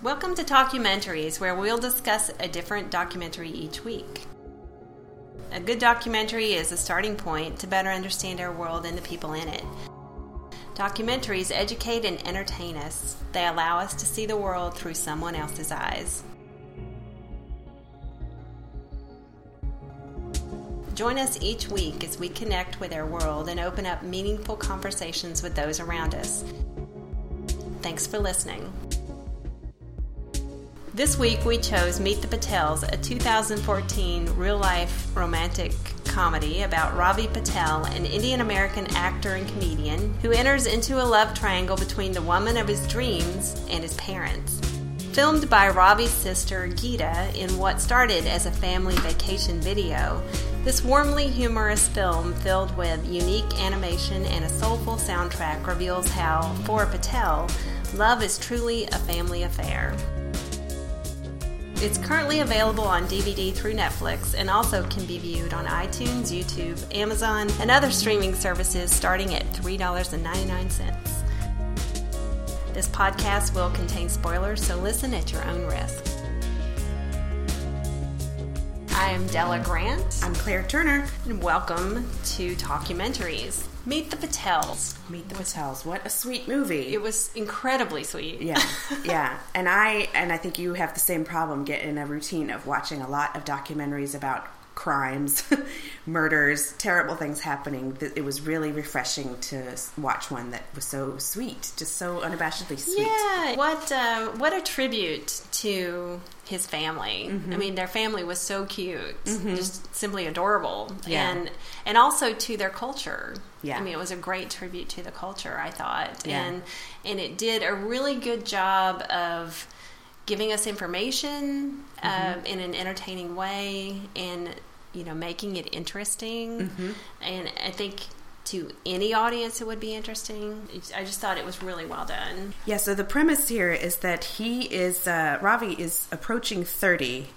Welcome to Talkumentaries, where we'll discuss a different documentary each week. A good documentary is a starting point to better understand our world and the people in it. Documentaries educate and entertain us, they allow us to see the world through someone else's eyes. Join us each week as we connect with our world and open up meaningful conversations with those around us. Thanks for listening. This week we chose Meet the Patels, a 2014 real life romantic comedy about Ravi Patel, an Indian American actor and comedian who enters into a love triangle between the woman of his dreams and his parents. Filmed by Ravi's sister Geeta in what started as a family vacation video, this warmly humorous film filled with unique animation and a soulful soundtrack reveals how, for Patel, love is truly a family affair. It's currently available on DVD through Netflix and also can be viewed on iTunes, YouTube, Amazon, and other streaming services starting at $3.99. This podcast will contain spoilers, so listen at your own risk. I am Della Grant. I'm Claire Turner. And welcome to Talkumentaries. Meet the Patels. Meet the Patels. What a sweet movie. It was incredibly sweet. Yeah, yeah. And I and I think you have the same problem. Get in a routine of watching a lot of documentaries about crimes, murders, terrible things happening. It was really refreshing to watch one that was so sweet, just so unabashedly sweet. Yeah. What uh, what a tribute to his family. Mm-hmm. I mean, their family was so cute, mm-hmm. just simply adorable, yeah. and and also to their culture. Yeah, I mean, it was a great tribute to the culture. I thought, yeah. and and it did a really good job of giving us information mm-hmm. uh, in an entertaining way and you know making it interesting mm-hmm. and i think to any audience it would be interesting i just thought it was really well done yeah so the premise here is that he is uh, ravi is approaching 30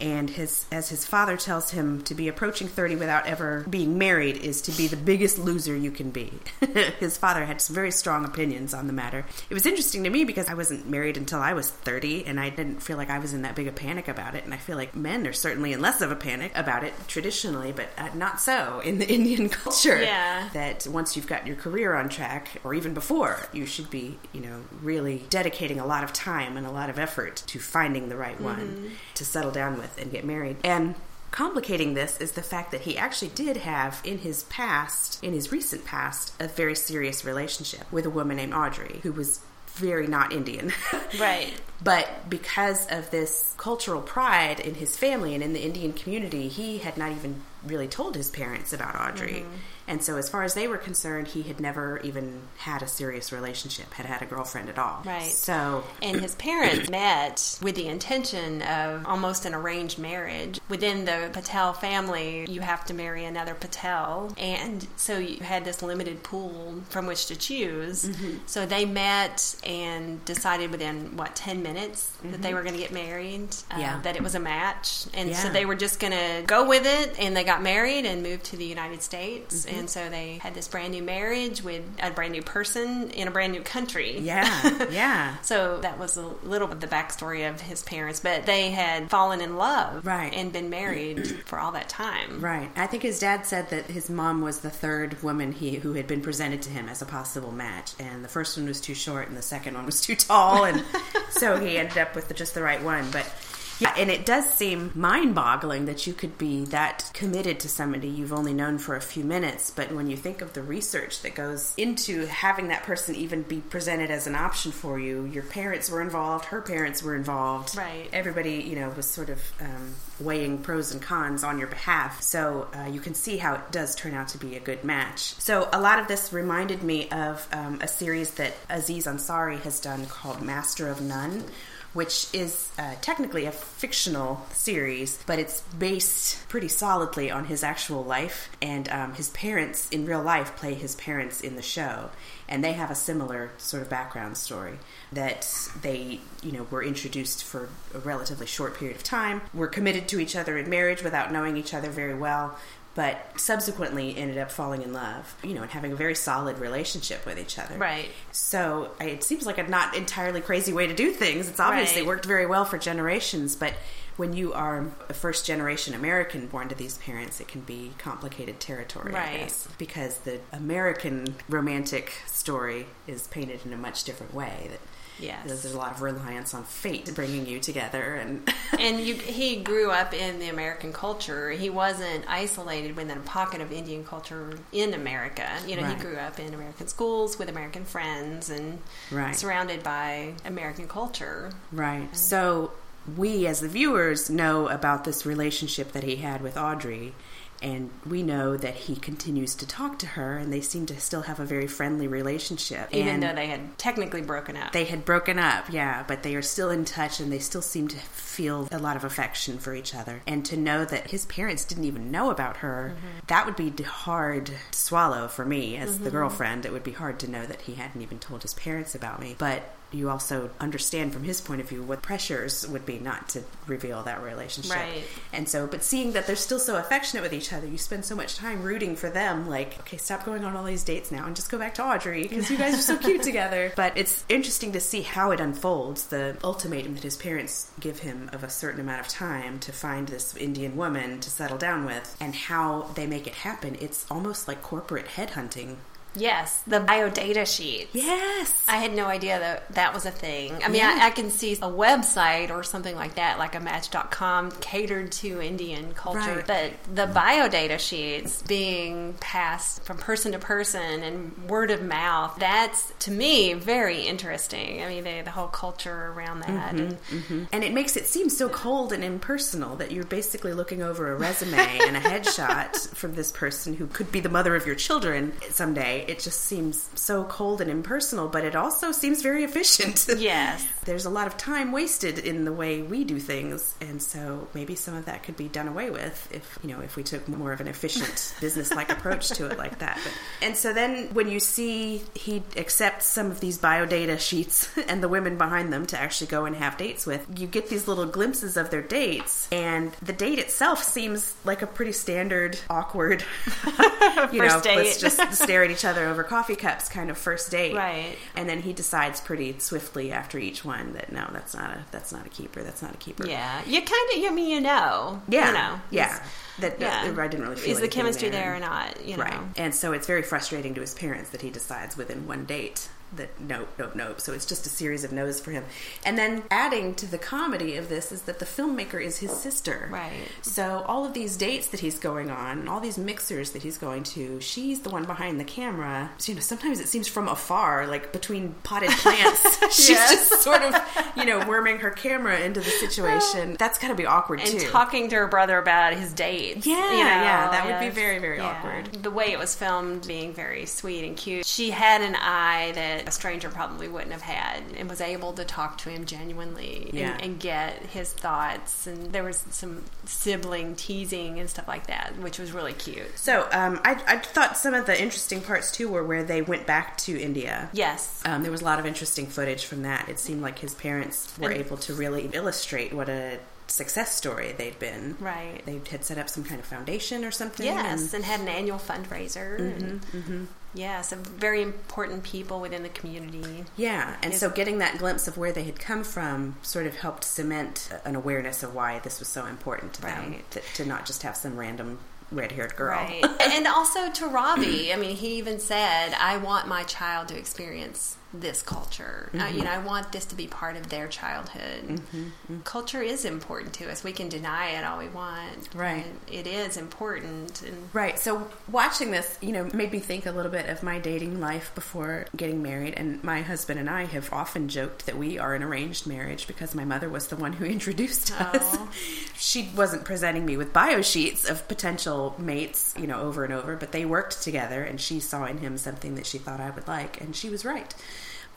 and his as his father tells him to be approaching 30 without ever being married is to be the biggest loser you can be. his father had some very strong opinions on the matter. It was interesting to me because I wasn't married until I was 30 and I didn't feel like I was in that big a panic about it and I feel like men are certainly in less of a panic about it traditionally but uh, not so in the Indian culture. Yeah. That once you've got your career on track or even before, you should be, you know, really dedicating a lot of time and a lot of effort to finding the right one mm-hmm. to settle down with with and get married. And complicating this is the fact that he actually did have in his past, in his recent past, a very serious relationship with a woman named Audrey who was very not Indian. right. But because of this cultural pride in his family and in the Indian community, he had not even really told his parents about Audrey. Mm-hmm. And so, as far as they were concerned, he had never even had a serious relationship, had had a girlfriend at all. Right. So, and his parents met with the intention of almost an arranged marriage. Within the Patel family, you have to marry another Patel, and so you had this limited pool from which to choose. Mm-hmm. So they met and decided within what ten minutes mm-hmm. that they mm-hmm. were going to get married. Uh, yeah. That it was a match, and yeah. so they were just going to go with it, and they got married and moved to the United States. Mm-hmm and so they had this brand new marriage with a brand new person in a brand new country. Yeah, yeah. so that was a little bit the backstory of his parents, but they had fallen in love, right, and been married for all that time, right. I think his dad said that his mom was the third woman he who had been presented to him as a possible match, and the first one was too short, and the second one was too tall, and so he ended up with the, just the right one, but. Yeah, and it does seem mind boggling that you could be that committed to somebody you've only known for a few minutes. But when you think of the research that goes into having that person even be presented as an option for you, your parents were involved, her parents were involved. Right. Everybody, you know, was sort of um, weighing pros and cons on your behalf. So uh, you can see how it does turn out to be a good match. So a lot of this reminded me of um, a series that Aziz Ansari has done called Master of None which is uh, technically a fictional series, but it's based pretty solidly on his actual life. And um, his parents in real life play his parents in the show. And they have a similar sort of background story that they, you know, were introduced for a relatively short period of time, were committed to each other in marriage without knowing each other very well, but subsequently ended up falling in love, you know, and having a very solid relationship with each other. Right. So it seems like a not entirely crazy way to do things. It's obviously Right. worked very well for generations, but when you are a first generation American born to these parents, it can be complicated territory, I Right. guess, because the American romantic story is painted in a much different way. That Yes. there's a lot of reliance on fate bringing you together, and and you, he grew up in the American culture. He wasn't isolated within a pocket of Indian culture in America. You know, Right. he grew up in American schools with American friends and Right. surrounded by American culture. Right. So we, as the viewers, know about this relationship that he had with Audrey, and we know that he continues to talk to her, and they seem to still have a very friendly relationship. Even and though they had technically broken up. they had broken up, yeah, but they are still in touch, and they still seem to feel a lot of affection for each other. And to know that his parents didn't even know about her, mm-hmm. that would be hard to swallow for me as the mm-hmm. girlfriend. It would be hard to know that he hadn't even told his parents about me, but you also understand from his point of view what pressures would be not to reveal that relationship. Right. And so, but seeing that they're still so affectionate with each other, you spend so much time rooting for them. Like, okay, stop going on all these dates now and just go back to Audrey because you guys are so cute together. But it's interesting to see how it unfolds. The ultimatum that his parents give him of a certain amount of time to find this Indian woman to settle down with, and how they make it happen. It's almost like corporate headhunting. Yes, the bio data sheet. Yes. I had no idea that that was a thing. I mean, Yeah. I, I can see a website or something like that, like a Match.com catered to Indian culture, Right. but the bio data sheets being passed from person to person and word of mouth, that's to me very interesting. I mean, the, the whole culture around that. Mm-hmm, and, mm-hmm. And it makes it seem so cold and impersonal that you're basically looking over a resume and a headshot from this person who could be the mother of your children someday. It just seems so cold and impersonal, but it also seems very efficient. Yes. There's a lot of time wasted in the way we do things, and so maybe some of that could be done away with if you know if we took more of an efficient business-like approach to it like that. But, and so then when you see he accepts some of these biodata sheets and the women behind them to actually go and have dates with, you get these little glimpses of their dates, and the date itself seems like a pretty standard, awkward, you know, First date. let's just stare at each other over coffee cups kind of first date, Right. and then he decides pretty swiftly after each one that no, that's not a that's not a keeper. That's not a keeper. Yeah. You kind of, I mean, you know. yeah, You know. yeah. That, Yeah. that- I didn't really feel Is the chemistry there or not? You know. Right, and so it's very frustrating to his parents that he decides within one date that nope, nope, nope. So it's just a series of no's for him. And then adding to the comedy of this is that the filmmaker is his sister. Right. So all of these dates that he's going on, and all these mixers that he's going to, she's the one behind the camera. So, you know, sometimes it seems from afar, like between potted plants, she's Yes. just sort of, you know, worming her camera into the situation. That's got to be awkward and too. talking to her brother about his dates. Yeah, you know, yeah, that would be very, very Yeah. awkward. The way it was filmed being very sweet and cute. She had an eye that a stranger probably wouldn't have had and was able to talk to him genuinely and- and, get his thoughts. And there was some sibling teasing and stuff like that, which was really cute. So um, I, I thought some of the interesting parts too were where they went back to India. Yes. Um, there was a lot of interesting footage from that. It seemed like his parents were And- able to really illustrate what a success story they'd been. Right. They had set up some kind of foundation or something. Yes, and- and had an annual fundraiser. and, Mm-hmm, Yeah, some very important people within the community. yeah, and Is- so getting that glimpse of where they had come from sort of helped cement an awareness of why this was so important to them to, to not just have some random red-haired girl. Right. and also to Ravi, I mean, he even said, I want my child to experience this culture. Uh, Mm-hmm. you know, I want this to be part of their childhood. Culture is important to us. We can deny it all we want. Right. It is important. And Right. So watching this, you know, made me think a little bit of my dating life before getting married. And my husband and I have often joked that we are an arranged marriage because my mother was the one who introduced us. Oh. she wasn't presenting me with bio sheets of potential mates, you know, over and over, but they worked together and she saw in him something that she thought I would like, and she was right.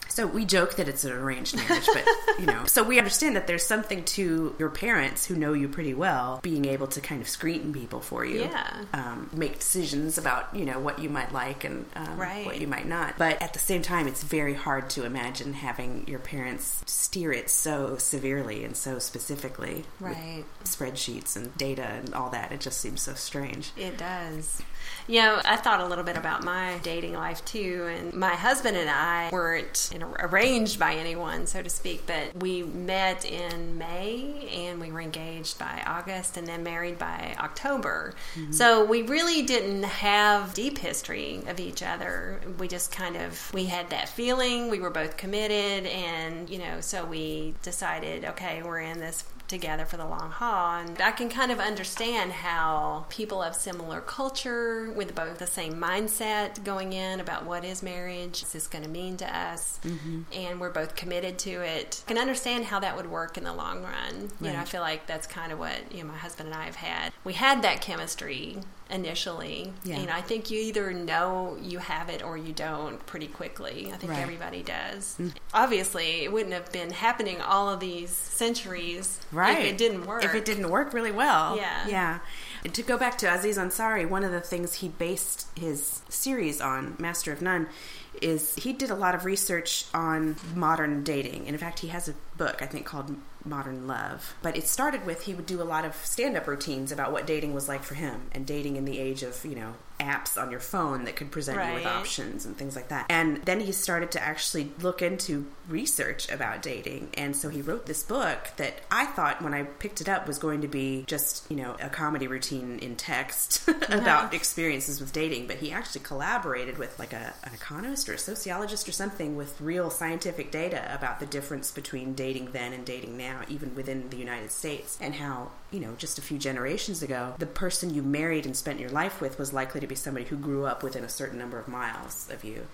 So we joke that it's an arranged marriage, but you know, so we understand that there's something to your parents who know you pretty well being able to kind of screen people for you, Yeah. um, make decisions about you know what you might like and um, Right. what you might not. But at the same time, it's very hard to imagine having your parents steer it so severely and so specifically, with Right. spreadsheets and data and all that. It just seems so strange. It does. You know, I thought a little bit about my dating life too, and my husband and I weren't you know, arranged by anyone, so to speak, but we met in May and we were engaged by August and then married by October. Mm-hmm. So we really didn't have deep history of each other. We just kind of we had that feeling, we were both committed and, you know, so we decided, okay, we're in this together for the long haul. And I can kind of understand how people of similar culture, with both the same mindset going in about what is marriage, is this going to mean to us, mm-hmm. and we're both committed to it. I can understand how that would work in the long run. You know, I feel like that's kind of what you know my husband and I have had. We had that chemistry initially. Yeah. You know, I think you either know you have it or you don't pretty quickly. I think Right. everybody does. Mm. Obviously, it wouldn't have been happening all of these centuries Right. if it didn't work. If it didn't work really well. Yeah. Yeah. And to go back to Aziz Ansari, one of the things he based his series on, Master of None, is he did a lot of research on modern dating. And in fact, he has a book, I think, called Modern Love. But it started with he would do a lot of stand up routines about what dating was like for him and dating in the age of, you know, apps on your phone that could present you with options and things like that. And then he started to actually look into research about dating. And so he wrote this book that I thought when I picked it up was going to be just, you know, a comedy routine in text about experiences with dating. But he actually collaborated with like a, an economist or a sociologist or something with real scientific data about the difference between dating then and dating now, even within the United States, and how, you know, just a few generations ago, the person you married and spent your life with was likely to be somebody who grew up within a certain number of miles of you.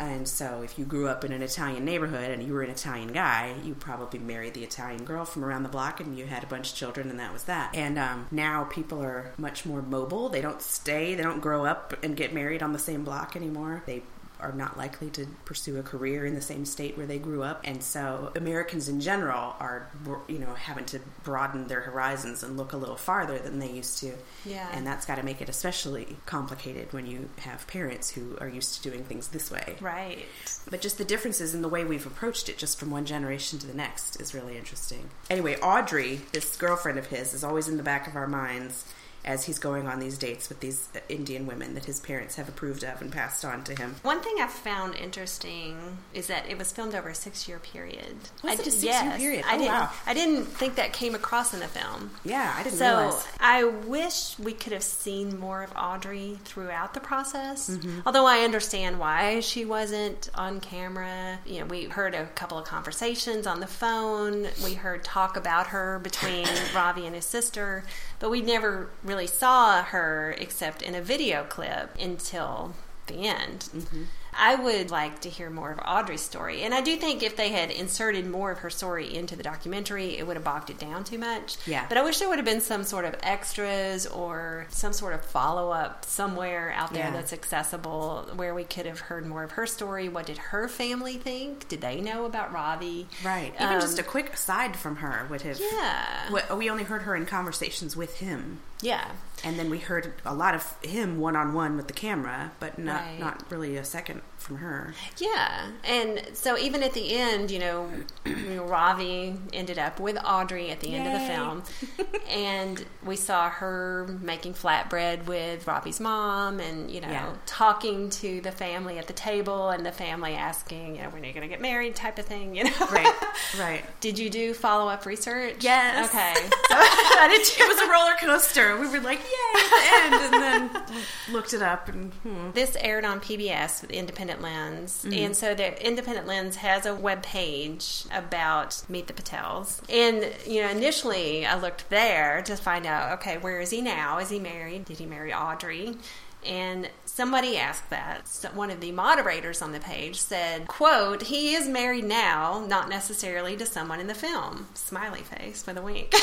And so if you grew up in an Italian neighborhood and you were an Italian guy, you probably married the Italian girl from around the block and you had a bunch of children and that was that. And um, now people are much more mobile. They don't stay, they don't grow up and get married on the same block anymore. They are not likely to pursue a career in the same state where they grew up. And so Americans in general are you know having to broaden their horizons and look a little farther than they used to. Yeah. and that's got to make it especially complicated when you have parents who are used to doing things this way. Right. but just the differences in the way we've approached it just from one generation to the next is really interesting. Anyway audrey this girlfriend of his is always in the back of our minds as he's going on these dates with these indian women that his parents have approved of and passed on to him One thing I found interesting is that it was filmed over a six-year period. Was I it a six-year yes. period? I Oh, didn't. wow. I didn't think that came across in the film. yeah i didn't So realize I wish we could have seen more of Audrey throughout the process. Mm-hmm. Although I understand why she wasn't on camera. You know, we heard a couple of conversations on the phone. We heard talk about her between Ravi and his sister, but we never really saw her except in a video clip until the end. Mm-hmm. I would like to hear more of Audrey's story. And I do think if they had inserted more of her story into the documentary, it would have bogged it down too much. Yeah. But I wish there would have been some sort of extras or some sort of follow up somewhere out there Yeah. that's accessible where we could have heard more of her story. What did her family think? Did they know about Ravi? right even Um, just a quick aside from her would have Yeah. We only heard her in conversations with him Yeah. And then we heard a lot of him one on one with the camera, but not Right. not really a second from her. Yeah, and so even at the end, you know, you know, Ravi ended up with Audrey at the end of the film, and we saw her making flatbread with Ravi's mom, and you know, Yeah. talking to the family at the table, and the family asking, you know, when are you going to get married, type of thing, you know. Right, right. Did you do follow up research? Yes. Okay. Too. It was a roller coaster. We were like, yay, at the end, and then looked it up and hmm. This aired on PBS with Independent Lens, mm-hmm. and so the Independent Lens has a web page about Meet the Patels. And you know, initially I looked there to find out, okay, where is he now? Is he married? Did he marry Audrey? And somebody asked that. One of the moderators on the page said, quote, he is married now, not necessarily to someone in the film. Smiley face with a wink.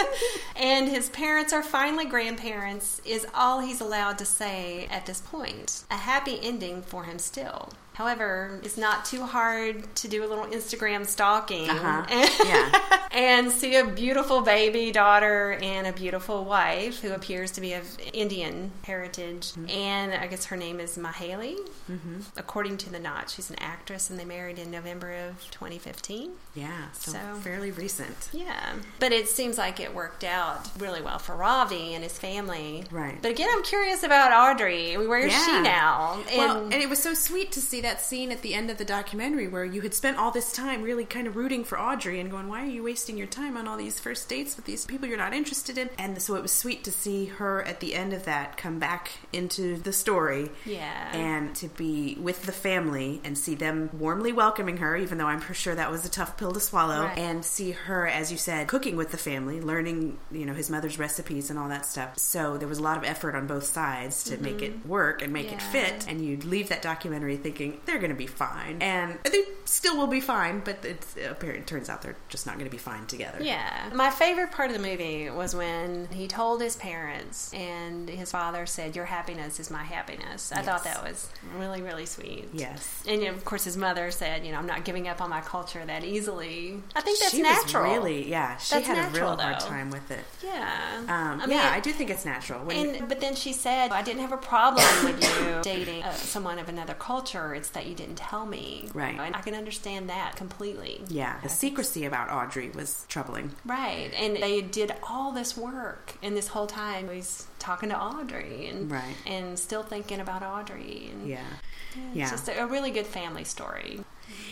and his parents are finally grandparents is all he's allowed to say at this point. A happy ending for him still. However, it's not too hard to do a little Instagram stalking Uh-huh. and, Yeah. and see a beautiful baby daughter and a beautiful wife who appears to be of Indian heritage. And I guess her name is Mahaley. Mm-hmm. According to the Knot, she's an actress and they married in November of 2015. Yeah, so, So- fairly recent. Yeah. But it seems like it worked out really well for Ravi and his family. Right. But again, I'm curious about Audrey. Where is Yeah. she now? well, and it was so sweet to see that scene at the end of the documentary where you had spent all this time really kind of rooting for Audrey and going, "Why are you wasting your time on all these first dates with these people you're not interested in?" And so it was sweet to see her at the end of that come back into the story, Yeah. and to be with the family and see them warmly welcoming her, even though I'm for sure that was a tough pill to swallow, Right. and see her, as you said, cooking with the family, learning, you know, his mother's recipes and all that stuff. So there was a lot of effort on both sides to make it work and make it Mm-hmm. Fit. And you'd leave that documentary thinking they're going to be fine, and they still will be fine. But it's, it turns out they're just not going to be fine together. Yeah. My favorite part of the movie was when he told his parents and his father said, Your happiness is my happiness. I thought that was really, really sweet. Yes. And you know, of course, his mother said, You know, I'm not giving up on my culture that easily. I think that's she natural. was really, yeah. She That's had a natural, real hard time with it. Yeah. Um, I mean, yeah, I do think it's natural. When, And but then she said, "I didn't have a problem with you dating uh, someone of another culture. It's that you didn't tell me." Right. And I can understand that completely. yeah, the secrecy about Audrey was troubling. Right. And they did all this work, and this whole time he's talking to Audrey, and Right. and still thinking about Audrey. And Yeah. it's Yeah. just a, a really good family story.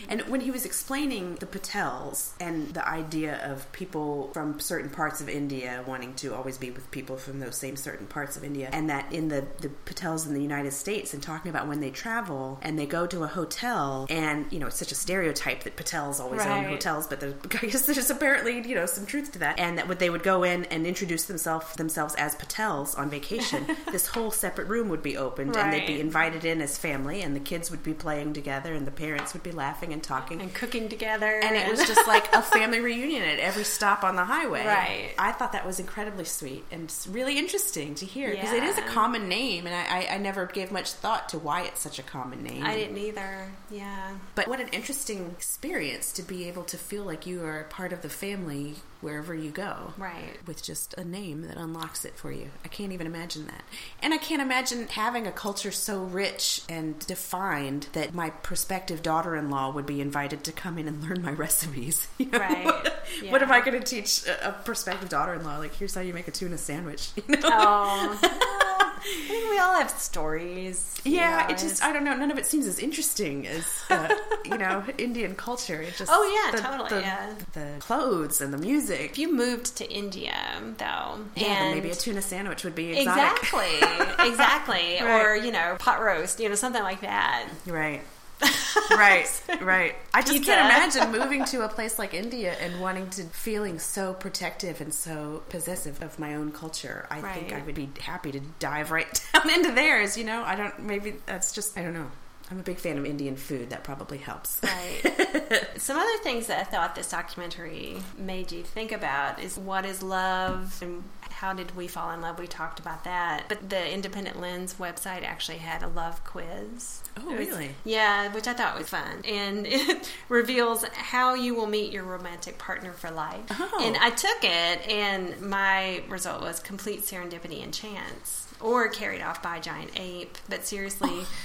And when he was explaining the Patels and the idea of people from certain parts of India wanting to always be with people from those same certain parts of India, and that in the, the Patels in the United States, and talking about when they travel and they go to a hotel, and you know, it's such a stereotype that Patels always own Right. hotels, but there, I guess there's apparently you know some truth to that, and that would they would go in and introduce themselves themselves as Patels on vacation. this whole separate room would be opened, and they'd be invited in as family, and the kids would be playing together, and the parents would be laughing and talking. And cooking together. And it was just like a family reunion at every stop on the highway. Right. I thought that was incredibly sweet and really interesting to hear because it is a common name, and I, I, I never gave much thought to why it's such a common name. I didn't either. Yeah. But what an interesting experience to be able to feel like you are part of the family wherever you go. Right. With just a name that unlocks it for you. I can't even imagine that. And I can't imagine having a culture so rich and defined that my prospective daughter in law would be invited to come in and learn my recipes. You know? Right. What am I going to teach a, a prospective daughter in law? Like, here's how you make a tuna sandwich. You know? Oh. I think we all have stories. Yeah, it just I don't know, none of it seems as interesting as, uh, you know, Indian culture. It just, Oh, yeah, totally, The, yeah. the clothes and the music. If you moved to India, though, Yeah, maybe a tuna sandwich would be exotic. exactly, exactly, Right. or you know, pot roast, you know, something like that. Right. right, right. I just Pizza. can't imagine moving to a place like India and wanting to feeling so protective and so possessive of my own culture. I think I would be happy to dive right down into theirs. You know, I don't. Maybe that's just. I don't know. I'm a big fan of Indian food. That probably helps. Right. Some other things that I thought this documentary made you think about is what is love and how did we fall in love? We talked about that. But the Independent Lens website actually had a love quiz. Oh, was- really? Yeah, which I thought was fun. And it reveals how you will meet your romantic partner for life. Oh. And I took it, and my result was complete serendipity and chance, or carried off by a giant ape. But seriously.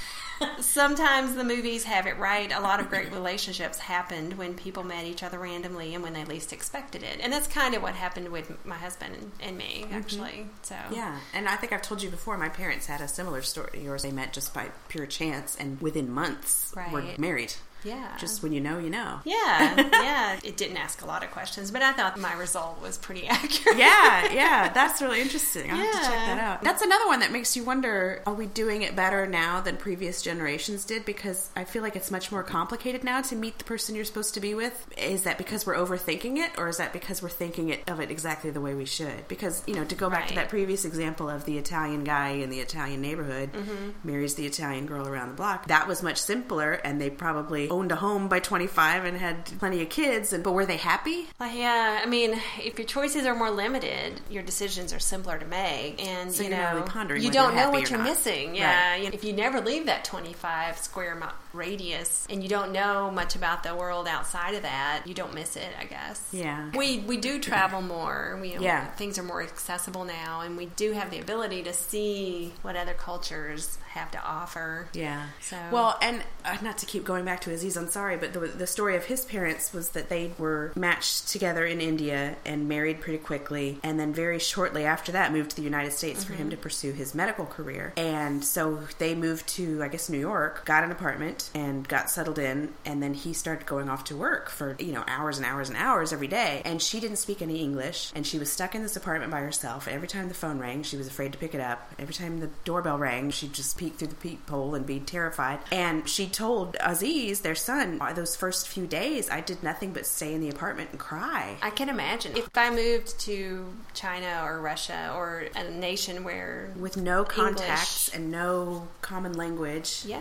Sometimes the movies have it right. A lot of great relationships happened when people met each other randomly and when they least expected it. And that's kind of what happened with my husband and, and me, mm-hmm. actually. So Yeah, and I think I've told you before. My parents had a similar story to yours. They met just by pure chance, and within months were married. Yeah. Just when you know, you know. Yeah, yeah. It didn't ask a lot of questions, but I thought my result was pretty accurate. yeah, yeah, that's really interesting. I'll have to check that out. That's another one that makes you wonder are we doing it better now than previous generations did? Because I feel like it's much more complicated now to meet the person you're supposed to be with. Is that because we're overthinking it, or is that because we're thinking it of it exactly the way we should? Because, you know, to go back to that previous example of the Italian guy in the Italian neighborhood Mm-hmm. marries the Italian girl around the block, that was much simpler, and they probably owned a home by 25 and had plenty of kids. And But were they happy? Yeah, I mean, if your choices are more limited, your decisions are simpler to make, and So you know, really pondering you don't know what you're not. missing. Yeah, Right. You- if you never leave that 25 square mile radius, and you don't know much about the world outside of that, you don't miss it. I guess. Yeah. we we do travel more. We Yeah. things are more accessible now, and we do have the ability to see what other cultures have to offer. Yeah. So- well, and uh, not to keep going back to Aziz Ansari, but the, the story of his parents was that they were matched together in India and married pretty quickly, and then very shortly after that moved to the United States for him to pursue his medical career. And so they moved to, I guess, New York, got an apartment, and got settled in, and then he started going off to work for you know hours and hours and hours every day. And she didn't speak any English, and she was stuck in this apartment by herself. Every time the phone rang, she was afraid to pick it up. Every time the doorbell rang, she'd just peek through the peephole and be terrified. And she told Aziz, their son, "Uh, those first few days, I did nothing but stay in the apartment and cry. I can imagine if I moved to China or Russia or a nation where with no contacts English. and no common language. yeah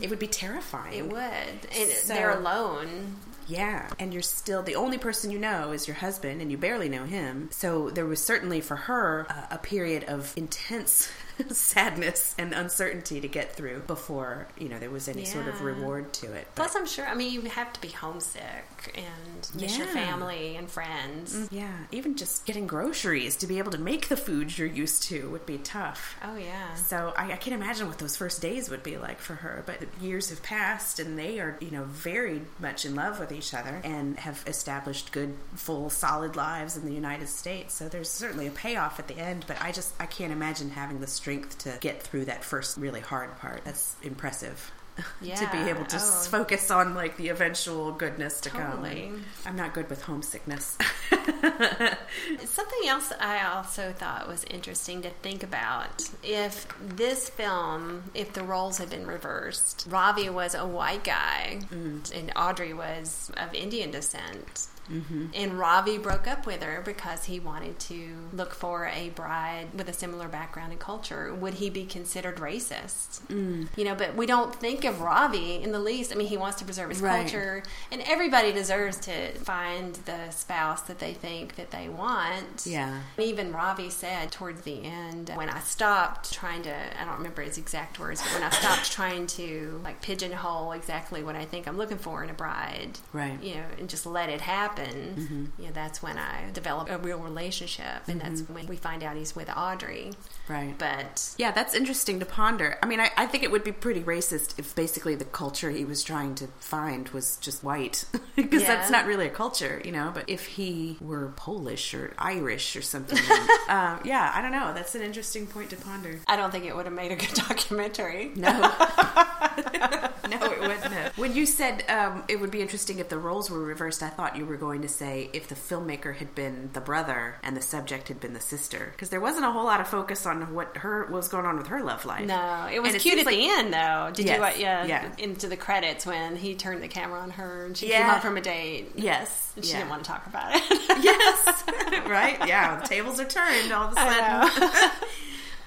It would be terrifying. It would. And So- they're alone. Yeah, and you're still the only person you know is your husband, and you barely know him. So there was certainly for her a, a period of intense sadness and uncertainty to get through before you know there was any sort of reward to it. But- plus I'm sure I mean you have to be homesick and miss your family and friends mm, yeah, even just getting groceries to be able to make the food you're used to would be tough. oh yeah So I, I can't imagine what those first days would be like for her. But years have passed, and they are, you know, very much in love with each other and have established good, full, solid lives in the United States. So there's certainly a payoff at the end. But I just I can't imagine having the strength to get through that first really hard part. That's impressive. to be able to Oh. focus on like the eventual goodness to Totally. come. I'm not good with homesickness. Something else I also thought was interesting to think about if this film, if the roles had been reversed, Ravi was a white guy mm. and Audrey was of Indian descent. Mm-hmm. And Ravi broke up with her because he wanted to look for a bride with a similar background and culture. Would he be considered racist? Mm. You know, but we don't think of Ravi in the least. I mean, he wants to preserve his Right. culture, and everybody deserves to find the spouse that they think that they want. Yeah. Even Ravi said towards the end, when I stopped trying to, I don't remember his exact words, but when I stopped trying to like pigeonhole exactly what I think I'm looking for in a bride, Right. You know, and just let it happen. You know, that's when I developed a real relationship, and that's when we find out he's with Audrey. right. But Yeah, that's interesting to ponder. I mean, I, I think it would be pretty racist if basically the culture he was trying to find was just white. Because Yeah. that's not really a culture, you know. But if he were Polish or Irish or something, uh, yeah, I don't know. That's an interesting point to ponder. I don't think it would have made a good documentary. No. no, it wouldn't have. When you said um, it would be interesting if the roles were reversed, I thought you were going to say if the filmmaker had been the brother and the subject had been the sister. Because there wasn't a whole lot of focus on what her what was going on with her love life. No, it was And cute seems at the end, though. Did Yes, you? What? Yeah, yeah. Into the credits when he turned the camera on her and she came Yeah. home from a date. Yes. And she yeah. didn't want to talk about it. yes. right? Yeah, the tables are turned all of a sudden.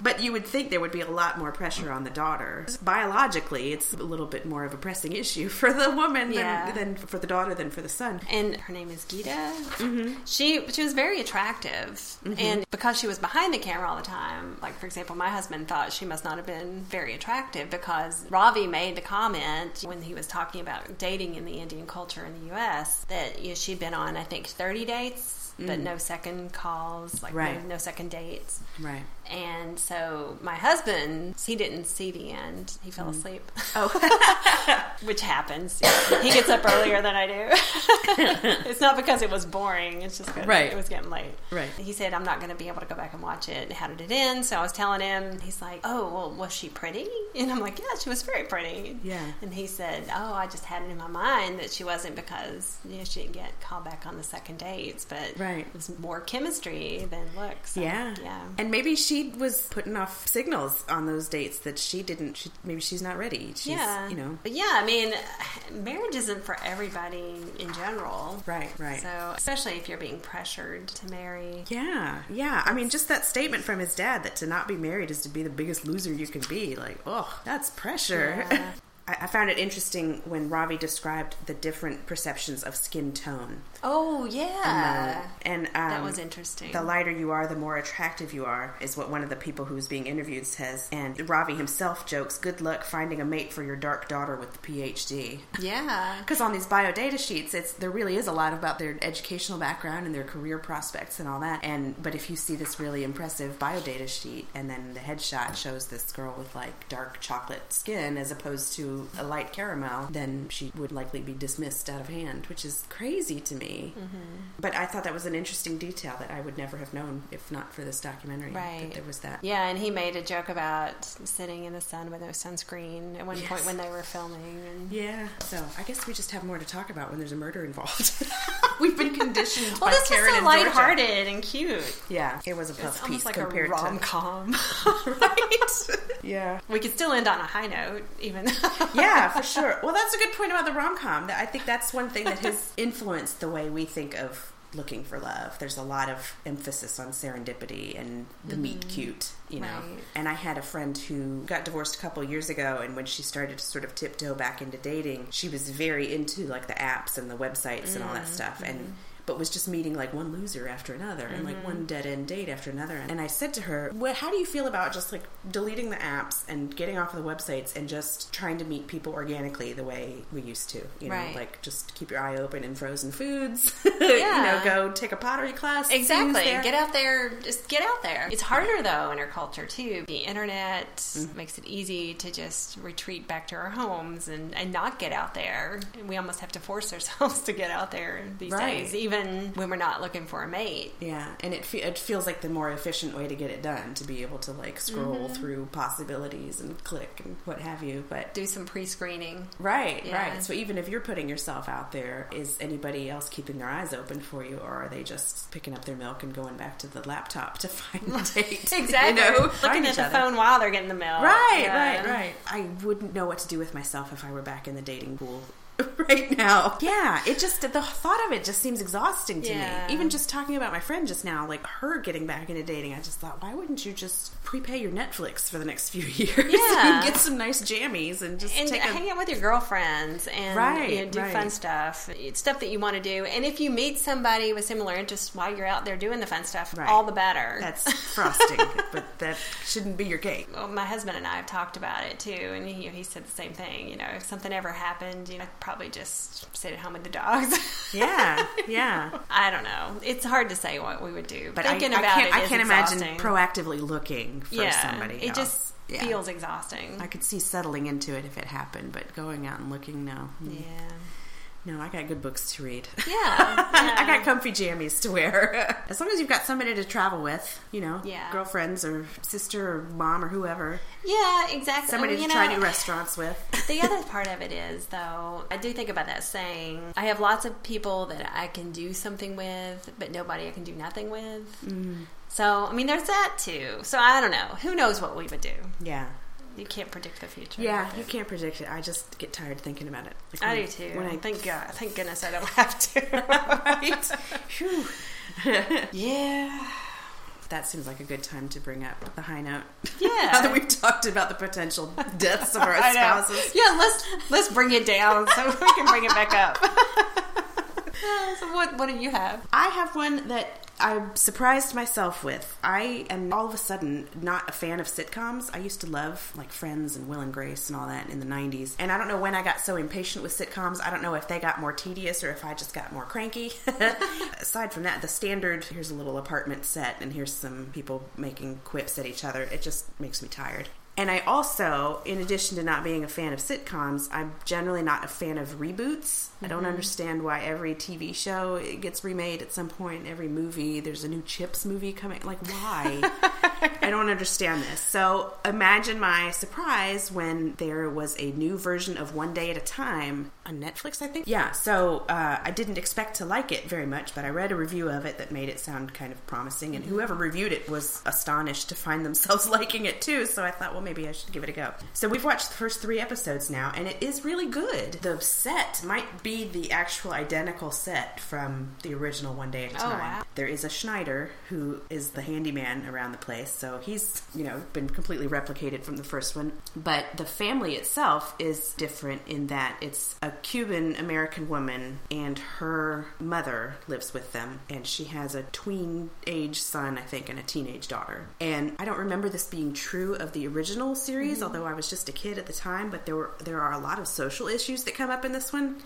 but you would think there would be a lot more pressure on the daughter. Biologically, it's a little bit more of a pressing issue for the woman Yeah. than, than for the daughter than for the son. and her name is Geeta. Mm-hmm. She she was very attractive, and because she was behind the camera all the time, like for example, my husband thought she must not have been very attractive because Ravi made the comment when he was talking about dating in the Indian culture in the U.S. that you know, she'd been on I think thirty dates but mm. no second calls, like Right. no, no second dates. Right. And so my husband, he didn't see the end. He fell mm. asleep, Oh, which happens. He gets up earlier than I do. it's not because it was boring. It's just because Right. it was getting late. Right. He said, I'm not going to be able to go back and watch it. How did it end? So I was telling him, he's like, Oh, well, was she pretty? And I'm like, Yeah, she was very pretty. Yeah. And he said, Oh, I just had it in my mind that she wasn't because you know, she didn't get called back on the second dates, but Right. It was more chemistry than looks. So, yeah. Yeah. And maybe she was putting off signals on those dates that she didn't. She, maybe she's not ready. She's, yeah. You know. But yeah, I mean, marriage isn't for everybody in general. Right. Right. So, especially if you're being pressured to marry. Yeah, yeah. I mean, just that statement from his dad that to not be married is to be the biggest loser you can be. Like, oh, that's pressure. Yeah. I found it interesting when Ravi described the different perceptions of skin tone. Oh, yeah. and um, that was interesting. The lighter you are, the more attractive you are, is what one of the people who's being interviewed says. And Ravi himself jokes, "Good luck finding a mate for your dark daughter with the PhD." yeah. Because on these bio data sheets, it's there really is a lot about their educational background and their career prospects and all that. And but if you see this really impressive bio data sheet, and then the headshot shows this girl with like dark chocolate skin as opposed to a light caramel, then she would likely be dismissed out of hand, which is crazy to me. Mm-hmm. But I thought that was an interesting detail that I would never have known if not for this documentary. Right. That there was that. Yeah, and he made a joke about sitting in the sun with no sunscreen at one Yes. point when they were filming. And Yeah, so I guess we just have more to talk about when there's a murder involved. We've been conditioned well, this Karen was so and Georgia. lighthearted and cute. Yeah, it was a puff piece like a compared rom to com. right. yeah, we could still end on a high note, even. yeah, for sure. Well, that's a good point about the rom com. I think that's one thing that has influenced the way we think of looking for love. There's a lot of emphasis on serendipity and the mm-hmm. meet cute, you know. Right. And I had a friend who got divorced a couple years ago, and when she started to sort of tiptoe back into dating, she was very into like the apps and the websites and all that mm-hmm. stuff, and mm-hmm. But was just meeting like one loser after another and like one dead end date after another. And I said to her, "Well, how do you feel about just like deleting the apps and getting off of the websites and just trying to meet people organically the way we used to? You know, Right. like just keep your eye open in frozen foods. Yeah. you know, go take a pottery class. Exactly. Get out there. Just get out there. It's harder though in our culture too. The internet Mm-hmm. makes it easy to just retreat back to our homes and, and not get out there. We almost have to force ourselves to get out there these Right. days, even when we're not looking for a mate. Yeah, and it fe- it feels like the more efficient way to get it done to be able to like scroll Mm-hmm. through possibilities and click and what have you. But Do some pre-screening. Right, Yeah. right. So even if you're putting yourself out there, is anybody else keeping their eyes open for you, or are they just picking up their milk and going back to the laptop to find a date? Exactly. You know, Looking at the other. phone while they're getting the mail. Right, Yeah. right, right. I wouldn't know what to do with myself if I were back in the dating pool right now. Yeah, it just the thought of it just seems exhausting to Yeah. me. Even just talking about my friend just now, like her getting back into dating, I just thought, why wouldn't you just prepay your Netflix for the next few years Yeah. and get some nice jammies and just and a hang out with your girlfriends and Right, you know, do right. fun stuff. It's stuff that you want to do. And if you meet somebody with similar interests while you're out there doing the fun stuff, Right. all the better. That's frosting, but that shouldn't be your cake. well, my husband and I have talked about it too, and he, he said the same thing. You know, if something ever happened, you know, I'd probably just sit at home with the dogs. Yeah, yeah. I don't know. It's hard to say what we would do. But Thinking I, I about can't, it I can't exhausting. imagine proactively looking for yeah, somebody. it else. just Yeah. feels exhausting. I could see settling into it if it happened, but going out and looking, no. Mm. yeah. No, I got good books to read. Yeah, I got comfy jammies to wear. as long as you've got somebody to travel with, you know, Yeah. girlfriends or sister or mom or whoever, Yeah, exactly. somebody to know, try new restaurants with. the other part of it is, though, I do think about that saying. I have lots of people that I can do something with, but nobody I can do nothing with. Mm. So, I mean, there's that too. So, I don't know. Who knows what we would do? Yeah. You can't predict the future. Yeah, you can't predict it. I just get tired thinking about it. Like I when- do too. When I thank God. Thank goodness I don't have to. yeah. That seems like a good time to bring up the high note. Yeah. now that we've talked about the potential deaths of our spouses. Yeah, let's let's bring it down so we can bring it back up. so what what do you have? I have one that I surprised myself with. I am all of a sudden not a fan of sitcoms. I used to love like Friends and Will and Grace and all that in the 90s. And I don't know when I got so impatient with sitcoms. I don't know if they got more tedious or if I just got more cranky. Aside from that, the standard here's a little apartment set and here's some people making quips at each other. It just makes me tired. And I also, in addition to not being a fan of sitcoms, I'm generally not a fan of reboots. I don't understand why every TV show it gets remade at some point. Every movie, there's a new Chips movie coming. Like, why? I don't understand this. So imagine my surprise when there was a new version of One Day at a Time on Netflix, I think. Yeah, so uh, I didn't expect to like it very much, but I read a review of it that made it sound kind of promising, and whoever reviewed it was astonished to find themselves liking it too. So I thought, well, maybe I should give it a go. So we've watched the first three episodes now, and it is really good. The set might be the actual identical set from the original One Day at a Oh, Time. wow. There is a Schneider who is the handyman around the place, so he's, you know, been completely replicated from the first one. But the family itself is different in that it's a Cuban American woman and her mother lives with them, and she has a tween age son, I think, and a teenage daughter. And I don't remember this being true of the original series, mm-hmm. although I was just a kid at the time, but there were there are a lot of social issues that come up in this one.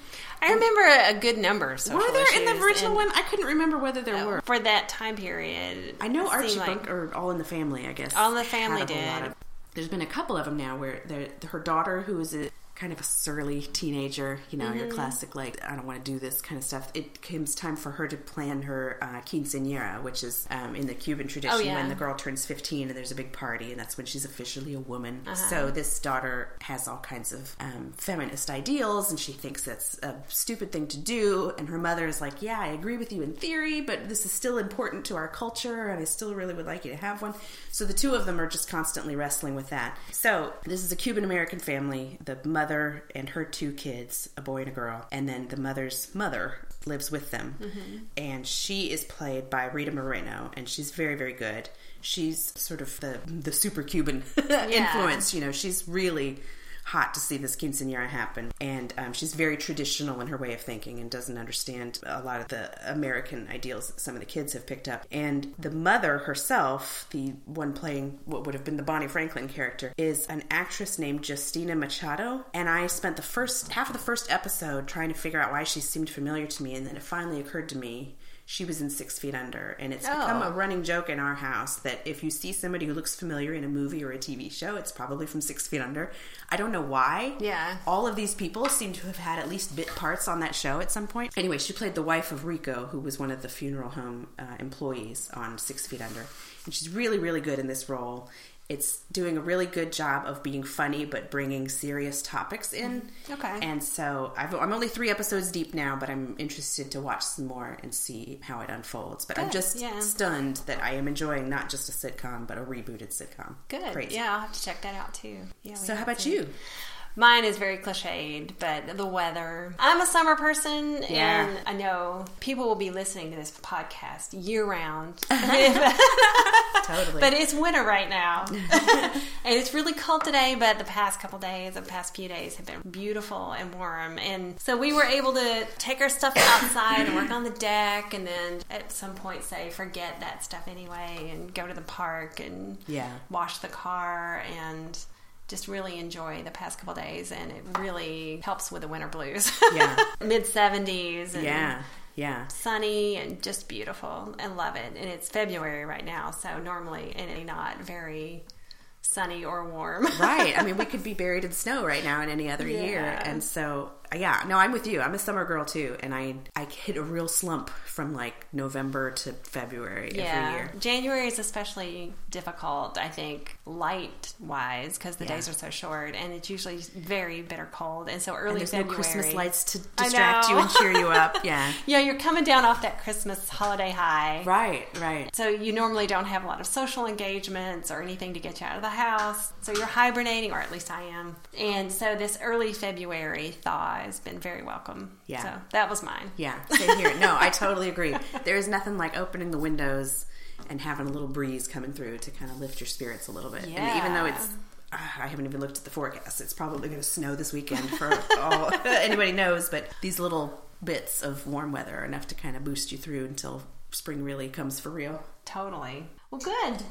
I remember a good number of Were there in the original one? I couldn't remember whether there were. for that time period. I know Archie like- or All in the Family, I guess. All in the Family had a whole did. of- there's been a couple of them now where her daughter, who is a kind of a surly teenager, you know, Mm-hmm. your classic like I don't want to do this kind of stuff. It comes time for her to plan her uh, quinceañera, which is um, in the Cuban tradition Oh, yeah. when the girl turns 15 and there's a big party, and that's when she's officially a woman. Uh-huh. So this daughter has all kinds of um, feminist ideals, and she thinks that's a stupid thing to do. And her mother is like, "Yeah, I agree with you in theory, but this is still important to our culture, and I still really would like you to have one." So the two of them are just constantly wrestling with that. So this is a Cuban American family. The mother and her two kids, a boy and a girl, and then the mother's mother lives with them, mm-hmm. and she is played by Rita Moreno, and she's very, very good. She's sort of the the super Cuban influence. You know, she's really hot to see this quinceanera happen, and um, she's very traditional in her way of thinking and doesn't understand a lot of the American ideals that some of the kids have picked up. And the mother herself, the one playing what would have been the Bonnie Franklin character, is an actress named Justina Machado. And I spent the first half of the first episode trying to figure out why she seemed familiar to me, and then it finally occurred to me she was in Six Feet Under, and it's become Oh. a running joke in our house that if you see somebody who looks familiar in a movie or a TV show, it's probably from Six Feet Under. I don't know why. Yeah. All of these people seem to have had at least bit parts on that show at some point. Anyway, she played the wife of Rico, who was one of the funeral home uh, employees on Six Feet Under. And she's really, really good in this role. It's doing a really good job of being funny, but bringing serious topics in. Okay. And so I've, I'm only three episodes deep now, but I'm interested to watch some more and see how it unfolds. But I'm just yeah. stunned that I am enjoying not just a sitcom, but a rebooted sitcom. Good. Crazy. Yeah, I'll have to check that out too. Yeah. So how about you? Mine is very cliched, but the weather. I'm a summer person, Yeah. and I know people will be listening to this podcast year round. Totally. But it's winter right now. and it's really cold today, but the past couple days, the past few days have been beautiful and warm. And so we were able to take our stuff outside and work on the deck and then at some point say, forget that stuff anyway and go to the park and Yeah. wash the car and just really enjoy the past couple days. And it really helps with the winter blues. Yeah. Mid 70s. And yeah. Yeah. sunny and just beautiful. I love it. And it's February right now, so normally and it's not very sunny or warm. right. I mean, we could be buried in snow right now in any other year. And so, yeah, no, I'm with you. I'm a summer girl too. And I, I hit a real slump from like November to February every year. January is especially difficult. I think light wise because the Yeah. days are so short, and it's usually very bitter cold. And so early And there's no Christmas lights to distract you and cheer you up. Yeah. Yeah, you're coming down off that Christmas holiday high. Right, right. So you normally don't have a lot of social engagements or anything to get you out of the house. So you're hibernating, or at least I am. And so this early February thaw has been very welcome. Yeah. So that was mine. Yeah, same here. No, I totally agree. There is nothing like opening the windows and having a little breeze coming through to kind of lift your spirits a little bit. And even though it's, uh, I haven't even looked at the forecast. It's probably going to snow this weekend for all anybody knows. But these little bits of warm weather are enough to kind of boost you through until spring really comes for real. Totally. Well, good.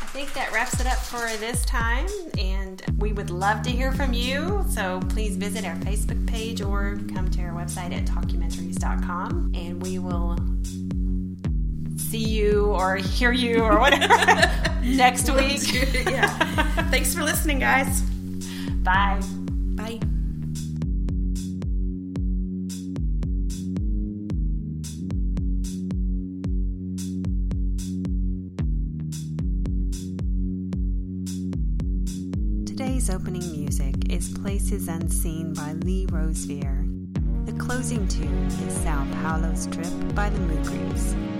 I think that wraps it up for this time, and we would love to hear from you. So please visit our Facebook page or come to our website at talkumentaries.com, and we will see you or hear you or whatever next week. yeah. Thanks for listening, guys. Bye. Bye. Opening music is Places Unseen by Lee Rosevere. The closing tune is Sao Paulo Strip by the Moogries.